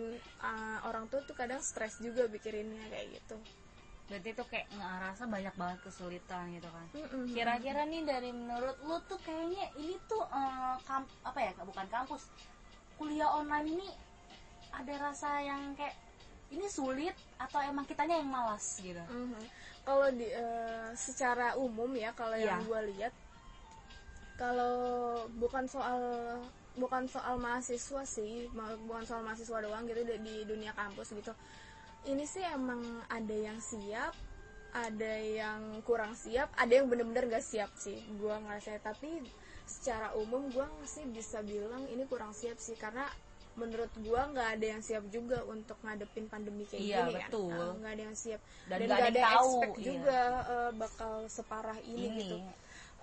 uh, orang tua tuh kadang stres juga pikirinnya kayak gitu. Berarti itu kayak ngerasa banyak banget kesulitan gitu kan? Kira-kira nih dari menurut lu tuh kayaknya ini tuh eh, kamp apa ya bukan kampus. Kuliah online ini ada rasa yang kayak ini sulit atau emang kitanya yang malas gitu? Mhm. Kalau di eh, secara umum ya kalau yang Iya. gue lihat kalau bukan soal bukan soal mahasiswa sih, bukan soal mahasiswa doang gitu di, di dunia kampus gitu. Ini sih emang ada yang siap, ada yang kurang siap, ada yang bener-bener gak siap sih. Gua ngerasa tapi secara umum gua sih bisa bilang ini kurang siap sih karena menurut gua nggak ada yang siap juga untuk ngadepin pandemi kayak Iya, gini betul. kan. Ah, nggak ada yang siap Dan nggak ada ada yang tahu, expect iya. juga eh, bakal separah ini, ini gitu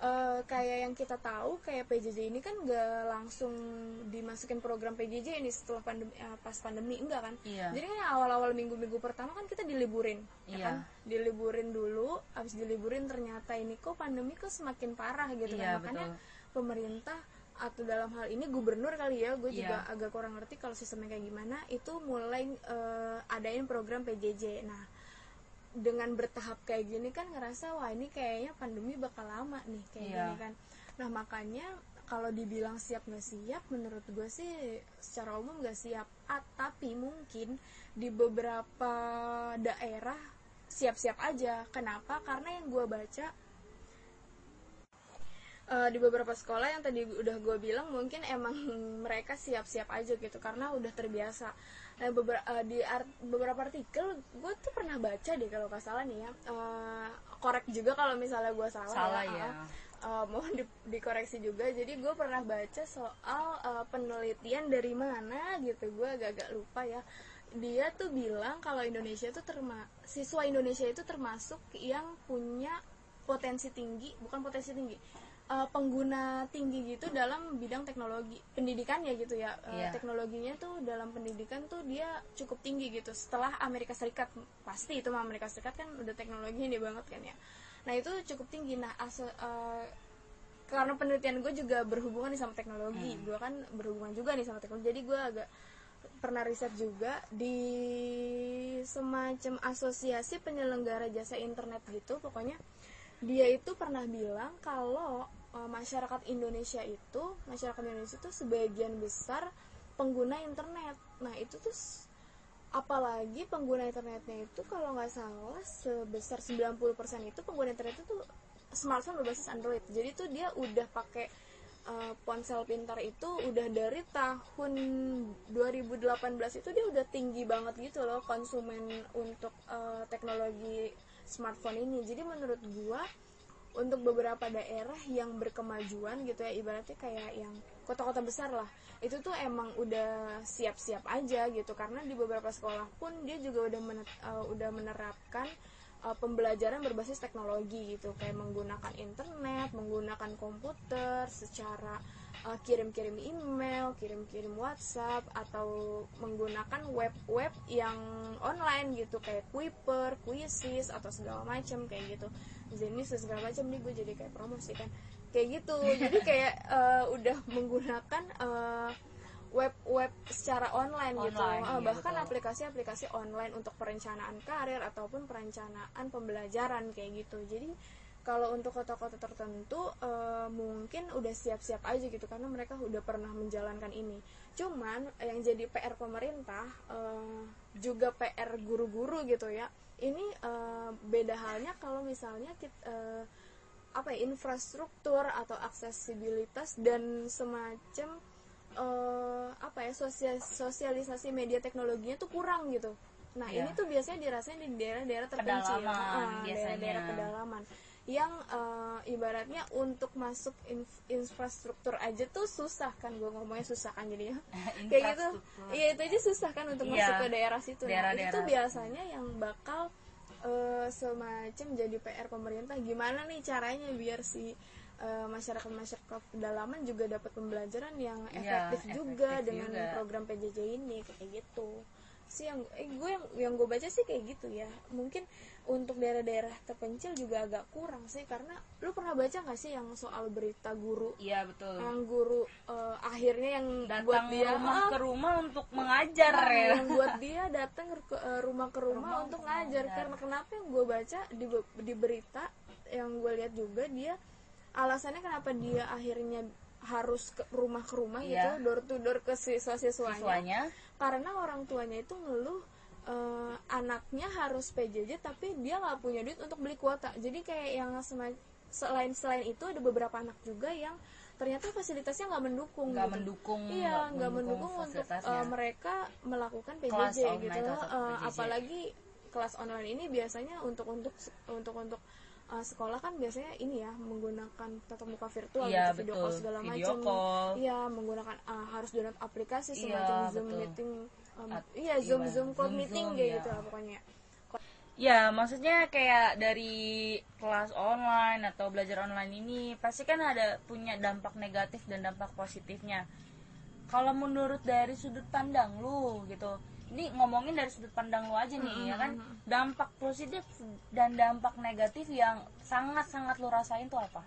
Eh, kayak yang kita tahu kayak PJJ ini kan nggak langsung dimasukin program PJJ ini setelah pandemi eh, pas pandemi enggak kan Iya. jadi kan awal-awal minggu-minggu pertama kan kita diliburin ya Iya. kan diliburin dulu abis diliburin ternyata ini kok pandemi kok semakin parah gitu Iya, kan makanya betul. pemerintah atau dalam hal ini gubernur kali ya gue juga Iya. agak kurang ngerti kalau sistemnya kayak gimana itu mulai eh, adain program PJJ nah dengan bertahap kayak gini kan ngerasa wah ini kayaknya pandemi bakal lama nih kayak Iya. gini kan. Nah makanya kalau dibilang siap nggak siap menurut gue sih secara umum nggak siap. Ah, tapi mungkin di beberapa daerah siap-siap aja. Kenapa? Karena yang gue baca eh, di beberapa sekolah yang tadi udah gue bilang mungkin emang mereka siap-siap aja gitu karena udah terbiasa nah, beberapa di art- beberapa artikel gue tuh pernah baca deh kalau nggak salah nih ya. Eh, korek juga kalau misalnya gue salah, Salah ya. Ah, eh, mohon di- dikoreksi juga. Jadi gue pernah baca soal eh, penelitian dari mana gitu. Gue agak-agak lupa ya. Dia tuh bilang kalau Indonesia itu terma siswa Indonesia itu termasuk yang punya potensi tinggi bukan potensi tinggi uh, pengguna tinggi gitu dalam bidang teknologi pendidikan ya gitu ya. Uh, Iya. teknologinya tuh dalam pendidikan tuh dia cukup tinggi gitu. Setelah Amerika Serikat pasti itu mah Amerika Serikat kan udah teknologinya dia banget kan ya. Nah itu cukup tinggi. Nah uh, karena penelitian gue juga berhubungan nih sama teknologi. Gue kan berhubungan juga nih sama teknologi. Jadi gue agak pernah riset juga di semacam asosiasi penyelenggara jasa internet gitu. Pokoknya dia itu pernah bilang kalau uh, masyarakat Indonesia itu masyarakat Indonesia itu sebagian besar pengguna internet. Nah itu tuh apalagi pengguna internetnya itu kalau nggak salah sebesar 90% itu pengguna internet itu smartphone berbasis Android. Jadi tuh dia udah pakai uh, ponsel pintar itu udah dari tahun 2018 itu dia udah tinggi banget gitu loh konsumen untuk uh, teknologi smartphone ini. Jadi menurut gua untuk beberapa daerah yang berkemajuan gitu ya ibaratnya kayak yang kota-kota besar lah. Itu tuh emang udah siap-siap aja gitu karena di beberapa sekolah pun dia juga udah menet- uh, udah menerapkan uh, pembelajaran berbasis teknologi gitu. Kayak menggunakan internet menggunakan komputer secara uh, kirim-kirim email kirim-kirim WhatsApp atau menggunakan web-web yang online gitu kayak Kuiper, Quizzes atau segala macam kayak gitu. Jenis segala macam nih gue jadi kayak promosi kan. Kayak gitu. Jadi kayak uh, udah menggunakan uh, web-web secara online, gitu. Online, iya, bahkan betul. aplikasi-aplikasi online untuk perencanaan karir ataupun perencanaan pembelajaran kayak gitu. Jadi kalau untuk kota-kota tertentu uh, mungkin udah siap-siap aja gitu karena mereka udah pernah menjalankan ini cuman yang jadi PR pemerintah uh, juga PR guru-guru gitu ya ini uh, beda halnya kalau misalnya kita uh, apa ya infrastruktur atau aksesibilitas dan semacam eh, apa ya sosial, sosialisasi media teknologinya tuh kurang gitu. Nah Iya. ini tuh biasanya dirasain di daerah-daerah terpencil, Pedalaman, Ah, biasanya. daerah-daerah pedalaman yang eh, ibaratnya untuk masuk inf- infrastruktur aja tuh susah kan gue ngomongnya susah kan jadinya. Kayak gitu. Iya itu aja susah kan untuk Iya. masuk ke daerah situ. Nah itu Daerah-daerah. tuh biasanya yang bakal eh, semacam jadi PR pemerintah. Gimana nih caranya biar si eh, masyarakat-masyarakat pedalaman juga dapat pembelajaran yang Iya, efektif juga efektif dengan juga. program PJJ ini kayak gitu. Sih yang eh, gue yang yang gue baca sih kayak gitu ya. Mungkin untuk daerah-daerah terpencil juga agak kurang sih karena lu pernah baca nggak sih yang soal berita guru? Iya betul. Yang guru eh, akhirnya yang datang buat dia rumah ah, ke rumah untuk mengajar Nah, ya. yang buat dia datang ke eh, rumah ke rumah, Rumah untuk ngajar. ngajar. karena kenapa yang gue baca di di berita yang gue lihat juga dia alasannya kenapa dia akhirnya harus ke rumah ke rumah Iya. gitu door to door ke siswa-siswanya siswanya. Karena orang tuanya itu ngeluh eh, anaknya harus PJJ tapi dia nggak punya duit untuk beli kuota jadi kayak yang selain selain itu ada beberapa anak juga yang ternyata fasilitasnya nggak mendukung nggak gitu. mendukung Iya, nggak mendukung untuk fasilitasnya. uh, mereka melakukan PJJ gitu. Uh, apalagi kelas online ini biasanya untuk untuk untuk untuk uh, sekolah kan biasanya ini ya menggunakan tatap muka virtual Iya, gitu, video call segala macam. Iya, menggunakan uh, harus download aplikasi Iya, semacam Zoom betul. meeting. Iya, Zoom Zoom cloud meeting Zoom, kayak gitu lah pokoknya. Ya, maksudnya kayak dari kelas online atau belajar online ini pasti kan ada punya dampak negatif dan dampak positifnya. Kalau menurut dari sudut pandang lu gitu, ini ngomongin dari sudut pandang lu aja nih ya kan, dampak positif dan dampak negatif yang sangat-sangat lu rasain tuh apa?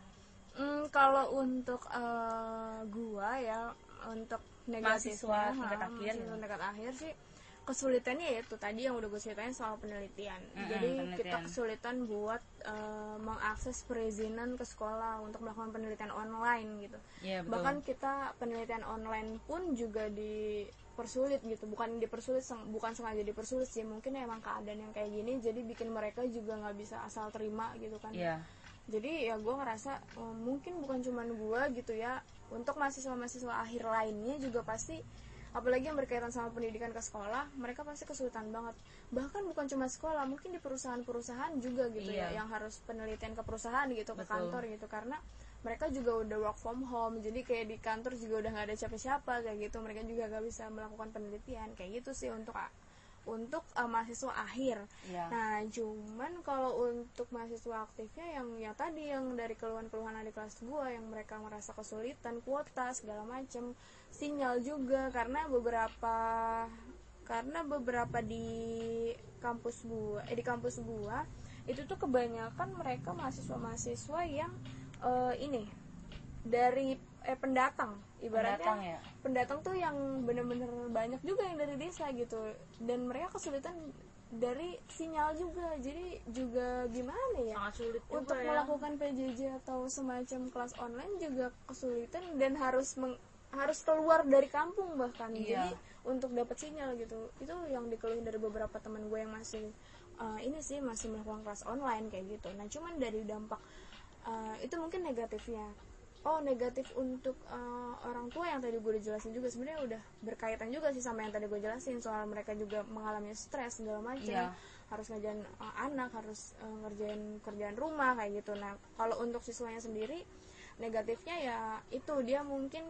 Hmm, kalau untuk uh, gua ya untuk negatifnya Mahasiswa tingkat ha, akhir. mahasiswa tingkat akhir sih kesulitannya ya itu tadi yang udah gue ceritain soal penelitian. Mm-mm, Jadi penelitian. kita kesulitan buat uh, mengakses perizinan ke sekolah untuk melakukan penelitian online gitu. Iya, betul. Bahkan kita penelitian online pun juga dipersulit gitu. Bukan dipersulit bukan sengaja dipersulit sih. Mungkin emang keadaan yang kayak gini jadi bikin mereka juga nggak bisa asal terima gitu kan Iya. jadi ya gue ngerasa eh, mungkin bukan cuman gue gitu ya untuk mahasiswa-mahasiswa akhir lainnya juga pasti apalagi yang berkaitan sama pendidikan ke sekolah mereka pasti kesulitan banget bahkan bukan cuma sekolah mungkin di perusahaan-perusahaan juga gitu Iya. ya yang harus penelitian ke perusahaan gitu ke Betul. kantor gitu karena mereka juga udah work from home jadi kayak di kantor juga udah nggak ada siapa-siapa kayak gitu mereka juga gak bisa melakukan penelitian kayak gitu sih untuk untuk uh, mahasiswa akhir. Iya. Nah, cuman kalau untuk mahasiswa aktifnya yang ya tadi yang dari keluhan-keluhan adik kelas gua yang mereka merasa kesulitan kuota segala macem sinyal juga karena beberapa karena beberapa di kampus gua eh di kampus gua itu tuh kebanyakan mereka mahasiswa-mahasiswa yang eh, ini dari eh pendatang. Ibaratnya Pendatang ya? pendatang tuh yang bener-bener banyak juga yang dari desa gitu. Dan mereka kesulitan dari sinyal juga. Jadi juga gimana ya? Sangat sulit juga untuk ya. melakukan PJJ atau semacam kelas online juga kesulitan dan harus meng- harus keluar dari kampung bahkan. Iya. jadi untuk dapat sinyal gitu. Itu yang dikeluhin dari beberapa teman gue yang masih uh, ini sih masih melakukan kelas online kayak gitu. Nah cuman dari dampak uh, itu mungkin negatifnya oh negatif untuk uh, orang tua yang tadi gue udah jelasin juga. Sebenarnya udah berkaitan juga sih sama yang tadi gue jelasin. Soal mereka juga mengalami stres segala macam Iya. harus ngerjain uh, anak harus uh, ngerjain kerjaan rumah kayak gitu. Nah kalau untuk siswanya sendiri negatifnya ya itu. Dia mungkin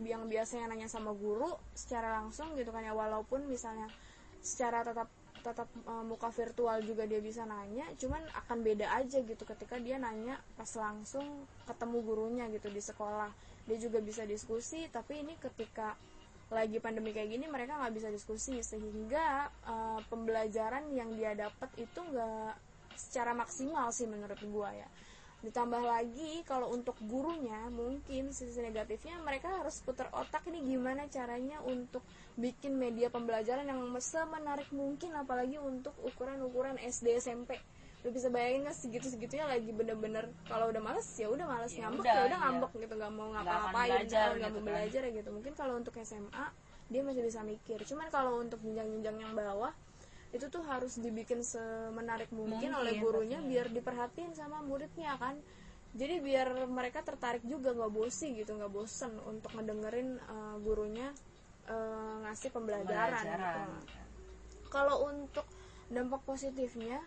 yang biasanya nanya sama guru secara langsung gitu kan ya. Walaupun misalnya secara tetap tetap uh, muka virtual juga dia bisa nanya cuman akan beda aja gitu ketika dia nanya pas langsung ketemu gurunya gitu di sekolah. Dia juga bisa diskusi tapi ini ketika lagi pandemi kayak gini mereka nggak bisa diskusi sehingga uh, pembelajaran yang dia dapat itu nggak secara maksimal sih menurut gua ya ditambah lagi kalau untuk gurunya mungkin sisi negatifnya mereka harus putar otak ini gimana caranya untuk bikin media pembelajaran yang semenarik mungkin apalagi untuk ukuran-ukuran SD SMP lu bisa bayangin kan segitu segitunya lagi bener-bener kalau udah males ya udah males Ya ngambek ya udah iya. ngambek gitu nggak mau Nggak ngapa-ngapain nggak gitu mau kan. belajar ya gitu mungkin kalau untuk SMA dia masih bisa mikir cuman kalau untuk jenjang-jenjang yang bawah itu tuh harus dibikin semenarik mungkin, Mungkin, oleh gurunya pastinya. biar diperhatiin sama muridnya kan jadi biar mereka tertarik juga nggak bosi gitu nggak bosen untuk ngedengerin uh, gurunya uh, ngasih pembelajaran, Pembelajaran. gitu. kalau untuk dampak positifnya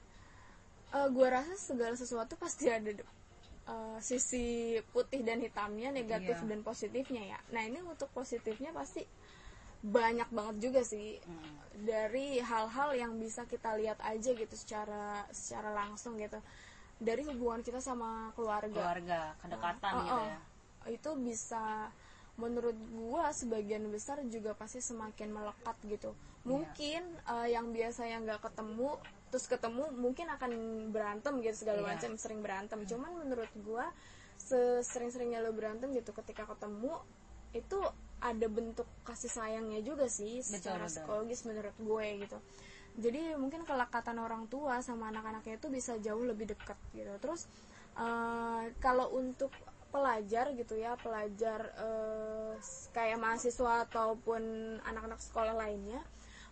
uh, gua rasa segala sesuatu pasti ada uh, sisi putih dan hitamnya negatif Iya. dan positifnya ya nah ini untuk positifnya pasti banyak banget juga sih. Hmm. dari hal-hal yang bisa kita lihat aja gitu secara secara langsung gitu. Dari hubungan kita sama keluarga. Keluarga kedekatan Oh, gitu oh. ya. Itu bisa menurut gua sebagian besar juga pasti semakin melekat gitu. Mungkin eh, yang biasanya nggak ketemu terus ketemu mungkin akan berantem gitu segala Iya. macam sering berantem. Cuman menurut gua sesering-seringnya lo berantem gitu ketika ketemu itu ada bentuk kasih sayangnya juga sih secara betul. psikologis menurut gue gitu jadi mungkin kelekatan orang tua sama anak-anaknya itu bisa jauh lebih dekat gitu terus eh, kalau untuk pelajar gitu ya pelajar eh, kayak mahasiswa ataupun anak-anak sekolah lainnya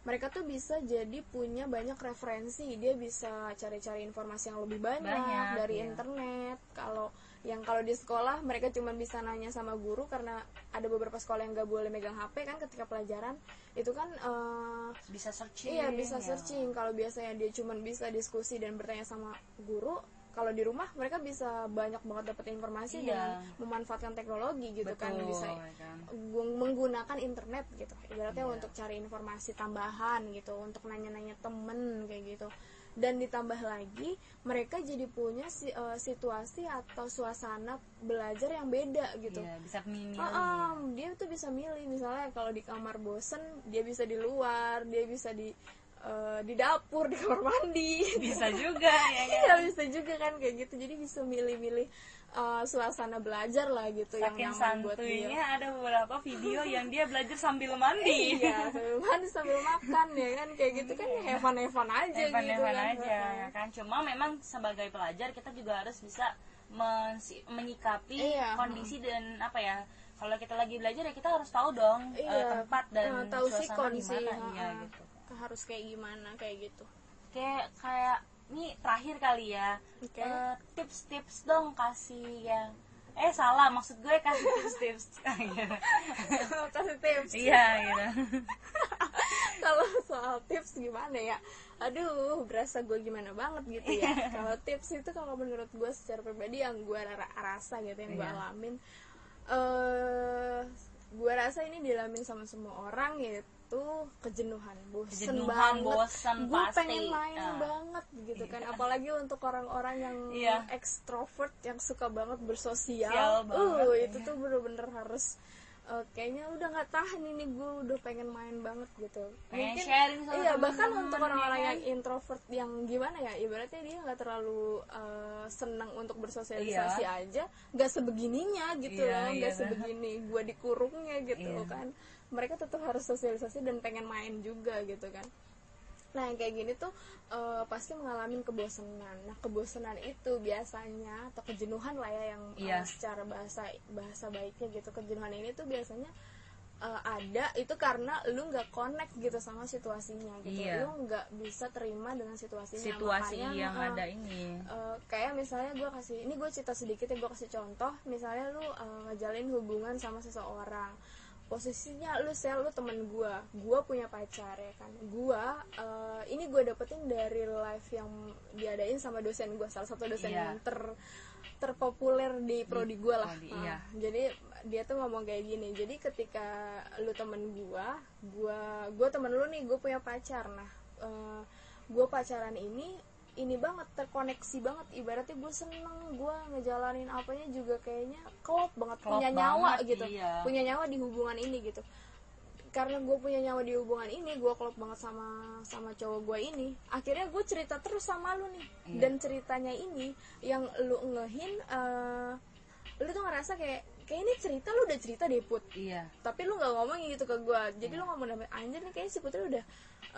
mereka tuh bisa jadi punya banyak referensi dia bisa cari-cari informasi yang lebih banyak, Banyak, dari iya. internet kalau yang kalau di sekolah mereka cuma bisa nanya sama guru karena ada beberapa sekolah yang nggak boleh megang HP kan ketika pelajaran itu kan eh, bisa searching Iya bisa ya. searching. Kalau biasanya dia cuma bisa diskusi dan bertanya sama guru, kalau di rumah mereka bisa banyak banget dapat informasi Iya. dengan memanfaatkan teknologi gitu kan Betul, bisa ya kan. gung- menggunakan internet gitu. Ibaratnya Iya. untuk cari informasi tambahan gitu, untuk nanya-nanya temen kayak gitu. Dan ditambah lagi mereka jadi punya si- eh, situasi atau suasana belajar yang beda gitu. Iya, bisa milih. Ah, ah, dia tuh bisa milih. Misalnya kalau di kamar bosen dia bisa di luar dia bisa di eh, di dapur di kamar mandi. Bisa juga ya kan? Iya bisa juga kan kayak gitu. Jadi bisa milih-milih eh, suasana belajar lah gitu yang saking nyaman buat dia. ada beberapa video yang dia belajar sambil mandi. Iya sambil mandi sambil makan ya kan? Kayak gitu kan hevan hevan aja gitu Evan-evan kan. aja ya kan? Cuma memang sebagai pelajar kita juga harus bisa menyikapi Iya. kondisi dan apa ya kalau kita lagi belajar ya kita harus tahu dong eh, Iya, tempat dan tahu suasana sih mana. Iya ah, gitu. Harus kayak gimana kayak gitu. Kayak kayak ini terakhir kali ya. Eh, tips-tips dong kasih yang eh salah maksud gue kasih tips-tips. Kasih tips. Iya gitu kalau soal tips gimana ya? Aduh berasa gue gimana banget gitu ya. Kalau tips itu kalau menurut gue secara pribadi yang gue ra- rasa gitu yang gue Iya. alamin eh gue rasa ini dialamin sama semua orang ya itu kejenuhan bosen Kejenuhan, banget bosen gue pasti. pengen main Ah. banget gitu kan apalagi untuk orang-orang yang Iya. ekstrovert yang suka banget bersosial Sial banget, uh iya. itu tuh bener-bener harus uh, kayaknya udah nggak tahan ini gue udah pengen main banget gitu Pengen sharing sama iya bahkan temen-temen, untuk ya orang-orang kan? yang introvert yang gimana ya ibaratnya dia nggak terlalu uh, senang untuk bersosialisasi aja nggak sebegininya gitu Iya, loh iya, nggak bener. sebegini gue dikurungnya gitu Iya. kan mereka tetap harus sosialisasi dan pengen main juga gitu kan nah yang kayak gini tuh uh, pasti mengalami kebosanan nah kebosanan itu biasanya atau kejenuhan lah ya yang uh, Iya. secara bahasa bahasa baiknya gitu. Kejenuhan ini tuh biasanya uh, ada itu karena lu nggak connect gitu sama situasinya gitu. Iya. lu nggak bisa terima dengan situasinya. Situasi Makanya, yang uh, ada ini. Uh, kayak misalnya gue kasih ini gue cerita sedikit ya gue kasih contoh. Misalnya lu uh, ngejalin hubungan sama seseorang posisinya lu sel lu temen gue gue punya pacar ya kan? Gue uh, ini gue dapetin dari live yang diadain sama dosen gue salah satu dosen yang ter terpopuler di prodi gue lah. Prodi, Nah, iya. jadi dia tuh ngomong kayak gini jadi ketika lu temen gua gua gua temen lu nih gue punya pacar. Nah eh, gua pacaran ini ini banget terkoneksi banget. Ibaratnya gue seneng gue ngejalanin apanya juga kayaknya klop banget. Klop punya nyawa banget, gitu. iya. punya nyawa di hubungan ini gitu. Karena gue punya nyawa di hubungan ini gue klop banget sama sama cowok gue ini. Akhirnya gue cerita terus sama lu nih. Iya. dan ceritanya ini yang lu ngehin eh, lu tuh ngerasa kayak kayak ini cerita lu udah cerita deh put. Iya. Tapi lu nggak ngomong gitu ke gue jadi lu ngomong anjir nih kayaknya si putri udah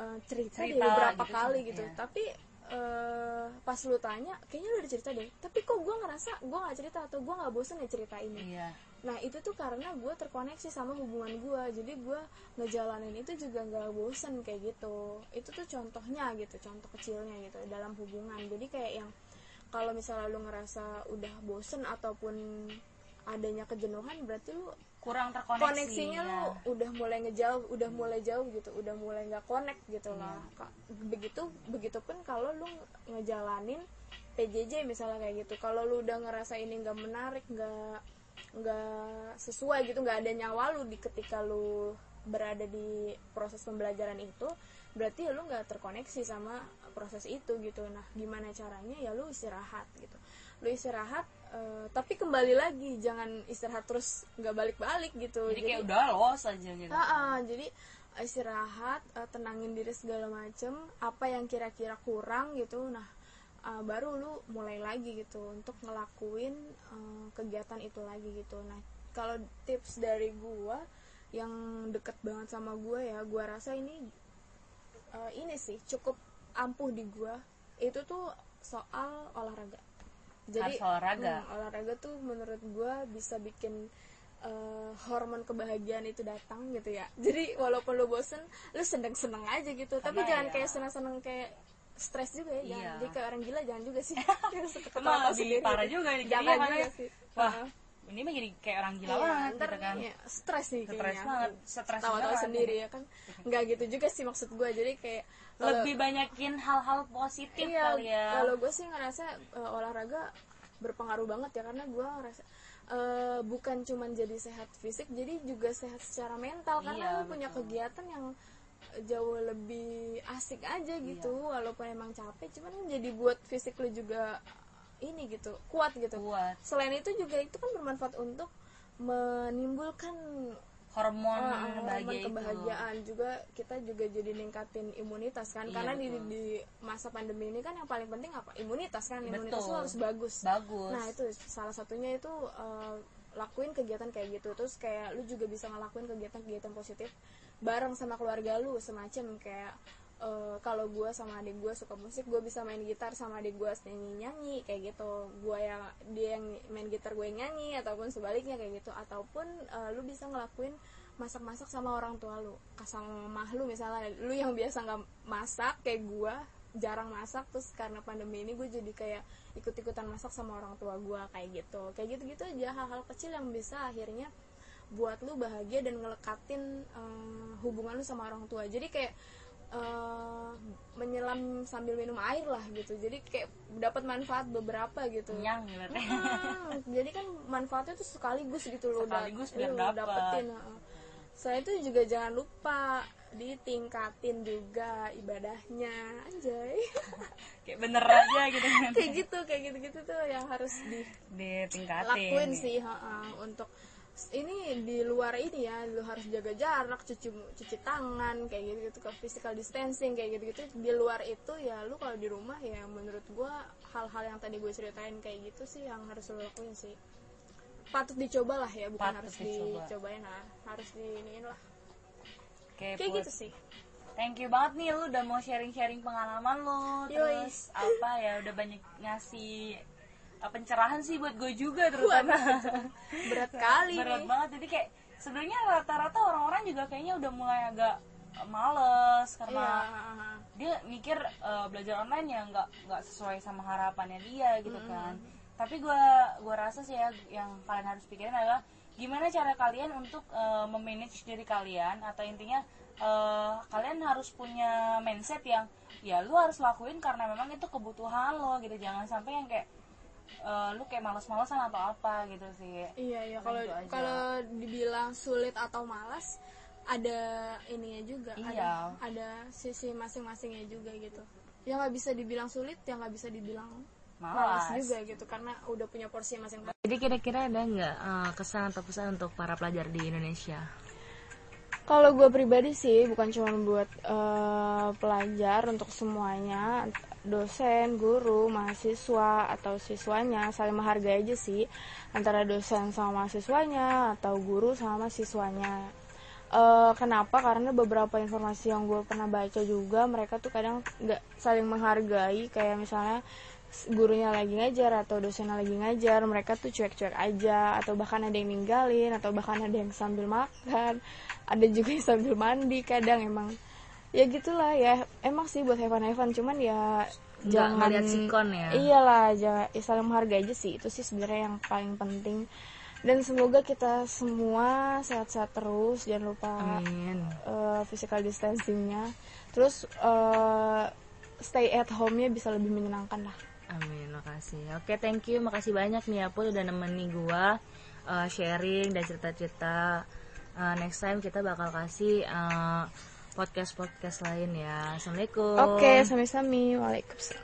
eh, cerita, deh Cerita beberapa gitu, kali iya. gitu. tapi eh, pas lu tanya kayaknya lu udah cerita deh. Tapi kok gue ngerasa gue nggak cerita atau gue nggak bosen ya cerita ini? Iya. Nah itu tuh karena gue terkoneksi sama hubungan gue Jadi gue ngejalanin itu juga nggak bosen kayak gitu. Itu tuh contohnya gitu, contoh kecilnya gitu dalam hubungan. Jadi kayak yang kalau misalnya lu ngerasa udah bosen ataupun adanya kejenuhan Berarti lu kurang terkoneksi koneksinya ya. lu udah mulai ngejauh, udah mulai jauh gitu, udah mulai nggak connect gitu lah. Ka- Begitu, begitupun kalau lu ngejalanin PJJ misalnya kayak gitu. Kalau lu udah ngerasa ini nggak menarik, nggak nggak sesuai gitu, nggak ada nyawa lu di ketika lu berada di proses pembelajaran itu, berarti ya lu nggak terkoneksi sama proses itu gitu. Nah, gimana caranya? Ya lu istirahat gitu. Lu istirahat, eh, tapi kembali lagi, jangan istirahat terus nggak balik-balik gitu. jadi kayak udah los aja gitu Ah, ah, jadi istirahat, eh, tenangin diri segala macem. Apa yang kira-kira kurang gitu, nah eh, baru lu mulai lagi gitu untuk ngelakuin eh, kegiatan itu lagi gitu. Nah kalau tips dari gua yang deket banget sama gua ya, gua rasa ini eh, ini sih cukup ampuh di gua. Itu tuh soal olahraga. Harus olahraga. hmm, olahraga tuh menurut gua bisa bikin eh, hormon kebahagiaan itu datang gitu ya. Jadi walaupun lu bosen lu seneng seneng aja gitu. Tapi Karena jangan ya- kayak seneng seneng kayak stres juga ya. Jangan Iya. jadi kayak orang gila jangan juga sih. Ketawa lebih parah juga nih jangan juga sih. Wah. Ini mah jadi kayak orang gila Iya, banget ntar gitu kan iya, stres nih Stres banget, stres beneran. sendiri ya kan nggak gitu juga sih maksud gue jadi kayak kalau- lebih banyakin hal-hal positif iya, kali ya Kalau gue sih ngerasa eh, olahraga berpengaruh banget ya karena gue ngerasa eh, bukan cuman jadi sehat fisik, jadi juga sehat secara mental karena Iya, lu punya betul. kegiatan yang jauh lebih asik aja gitu Iya. walaupun emang capek cuman jadi buat fisik lu juga ini gitu kuat gitu. Kuat. selain itu juga itu kan bermanfaat untuk menimbulkan hormon Ah, hormon bahagia itu. kebahagiaan juga kita juga jadi ningkatin imunitas kan. Iya, karena di, betul. di masa pandemi ini kan yang paling penting apa? Imunitas kan imunitas Betul. harus bagus. Bagus. Nah itu salah satunya itu eh, lakuin kegiatan kayak gitu. Terus kayak lu juga bisa ngelakuin kegiatan-kegiatan positif bareng sama keluarga lu semacam kayak eh, kalau gue sama adik gue suka musik gue bisa main gitar sama adik gue nyanyi nyanyi kayak gitu. Gue yang dia yang main gitar gue nyanyi ataupun sebaliknya kayak gitu. Ataupun eh, lu bisa ngelakuin masak-masak sama orang tua lu sama mah lu misalnya. Lu yang biasa nggak masak kayak gue jarang masak terus karena pandemi ini gue jadi kayak ikut-ikutan masak sama orang tua gue kayak gitu. Kayak gitu-gitu aja hal-hal kecil yang bisa akhirnya buat lu bahagia dan ngelekatin eh, hubungan lu sama orang tua. Jadi kayak eh, menyelam sambil minum air lah gitu jadi kayak dapat manfaat beberapa gitu gitu Hmm, jadi kan manfaatnya tuh sekaligus gitu loh Sekaligus da- biar lu dapet. dapetin heeh. Selain itu juga jangan lupa ditingkatin juga ibadahnya anjay kayak bener aja gitu kayak gitu kayak gitu gitu tuh yang harus di ditingkatin lakuin sih ha-ha. untuk ini di luar ini ya lu harus jaga jarak cuci cuci tangan kayak gitu gitu ke physical distancing kayak gitu gitu di luar itu ya lu kalau di rumah ya menurut gua hal-hal yang tadi gue ceritain kayak gitu sih yang harus lu lakuin sih patut dicoba lah ya bukan Patut harus dicoba. dicobain lah harus diiniin lah Oke, kayak Put. gitu sih Thank you banget nih lu udah mau sharing-sharing pengalaman lu Yoi. Terus apa ya udah banyak ngasih pencerahan sih buat gue juga terutama. Berat kali Berat nih. banget. Jadi kayak sebenarnya rata-rata orang-orang juga kayaknya udah mulai agak males karena ha-ha. dia mikir uh, belajar online ya nggak nggak sesuai sama harapannya dia gitu kan. Tapi gue gua rasa sih ya yang kalian harus pikirin adalah gimana cara kalian untuk uh, memanage diri kalian atau intinya uh, kalian harus punya mindset yang ya lu harus lakuin karena memang itu kebutuhan lo gitu. Jangan sampai yang kayak uh, lu kayak males-malesan atau apa gitu sih Iya iya kalau kalau dibilang sulit atau malas ada ininya juga Iya. ada ada sisi masing-masingnya juga gitu yang nggak bisa dibilang sulit yang nggak bisa dibilang malas Malas. juga gitu karena udah punya porsi masing-masing Jadi kira-kira ada nggak eh, kesan atau pesan untuk para pelajar di Indonesia? Kalau gue pribadi sih bukan cuma buat eh, pelajar untuk semuanya dosen, guru, mahasiswa atau siswanya saling menghargai aja sih antara dosen sama mahasiswanya atau guru sama mahasiswanya. Eh, kenapa? Karena beberapa informasi yang gue pernah baca juga mereka tuh kadang nggak saling menghargai kayak misalnya gurunya lagi ngajar atau dosennya lagi ngajar mereka tuh cuek-cuek aja atau bahkan ada yang ninggalin atau bahkan ada yang sambil makan ada juga yang sambil mandi kadang emang ya gitulah ya emang sih buat heaven heaven cuman ya Nggak jangan ngeliat sikon ya? iyalah jangan ya saling menghargai aja sih itu sih sebenarnya yang paling penting dan semoga kita semua sehat-sehat terus jangan lupa Amin. eh, physical distancingnya terus eh, stay at home-nya bisa lebih menyenangkan lah Amin, makasih. Oke, thank you. Makasih banyak nih Apul udah nemenin gua eh, sharing dan cerita-cerita. Eh, next time kita bakal kasih eh, podcast-podcast lain ya. Assalamualaikum. oke sami-sami waalaikumsalam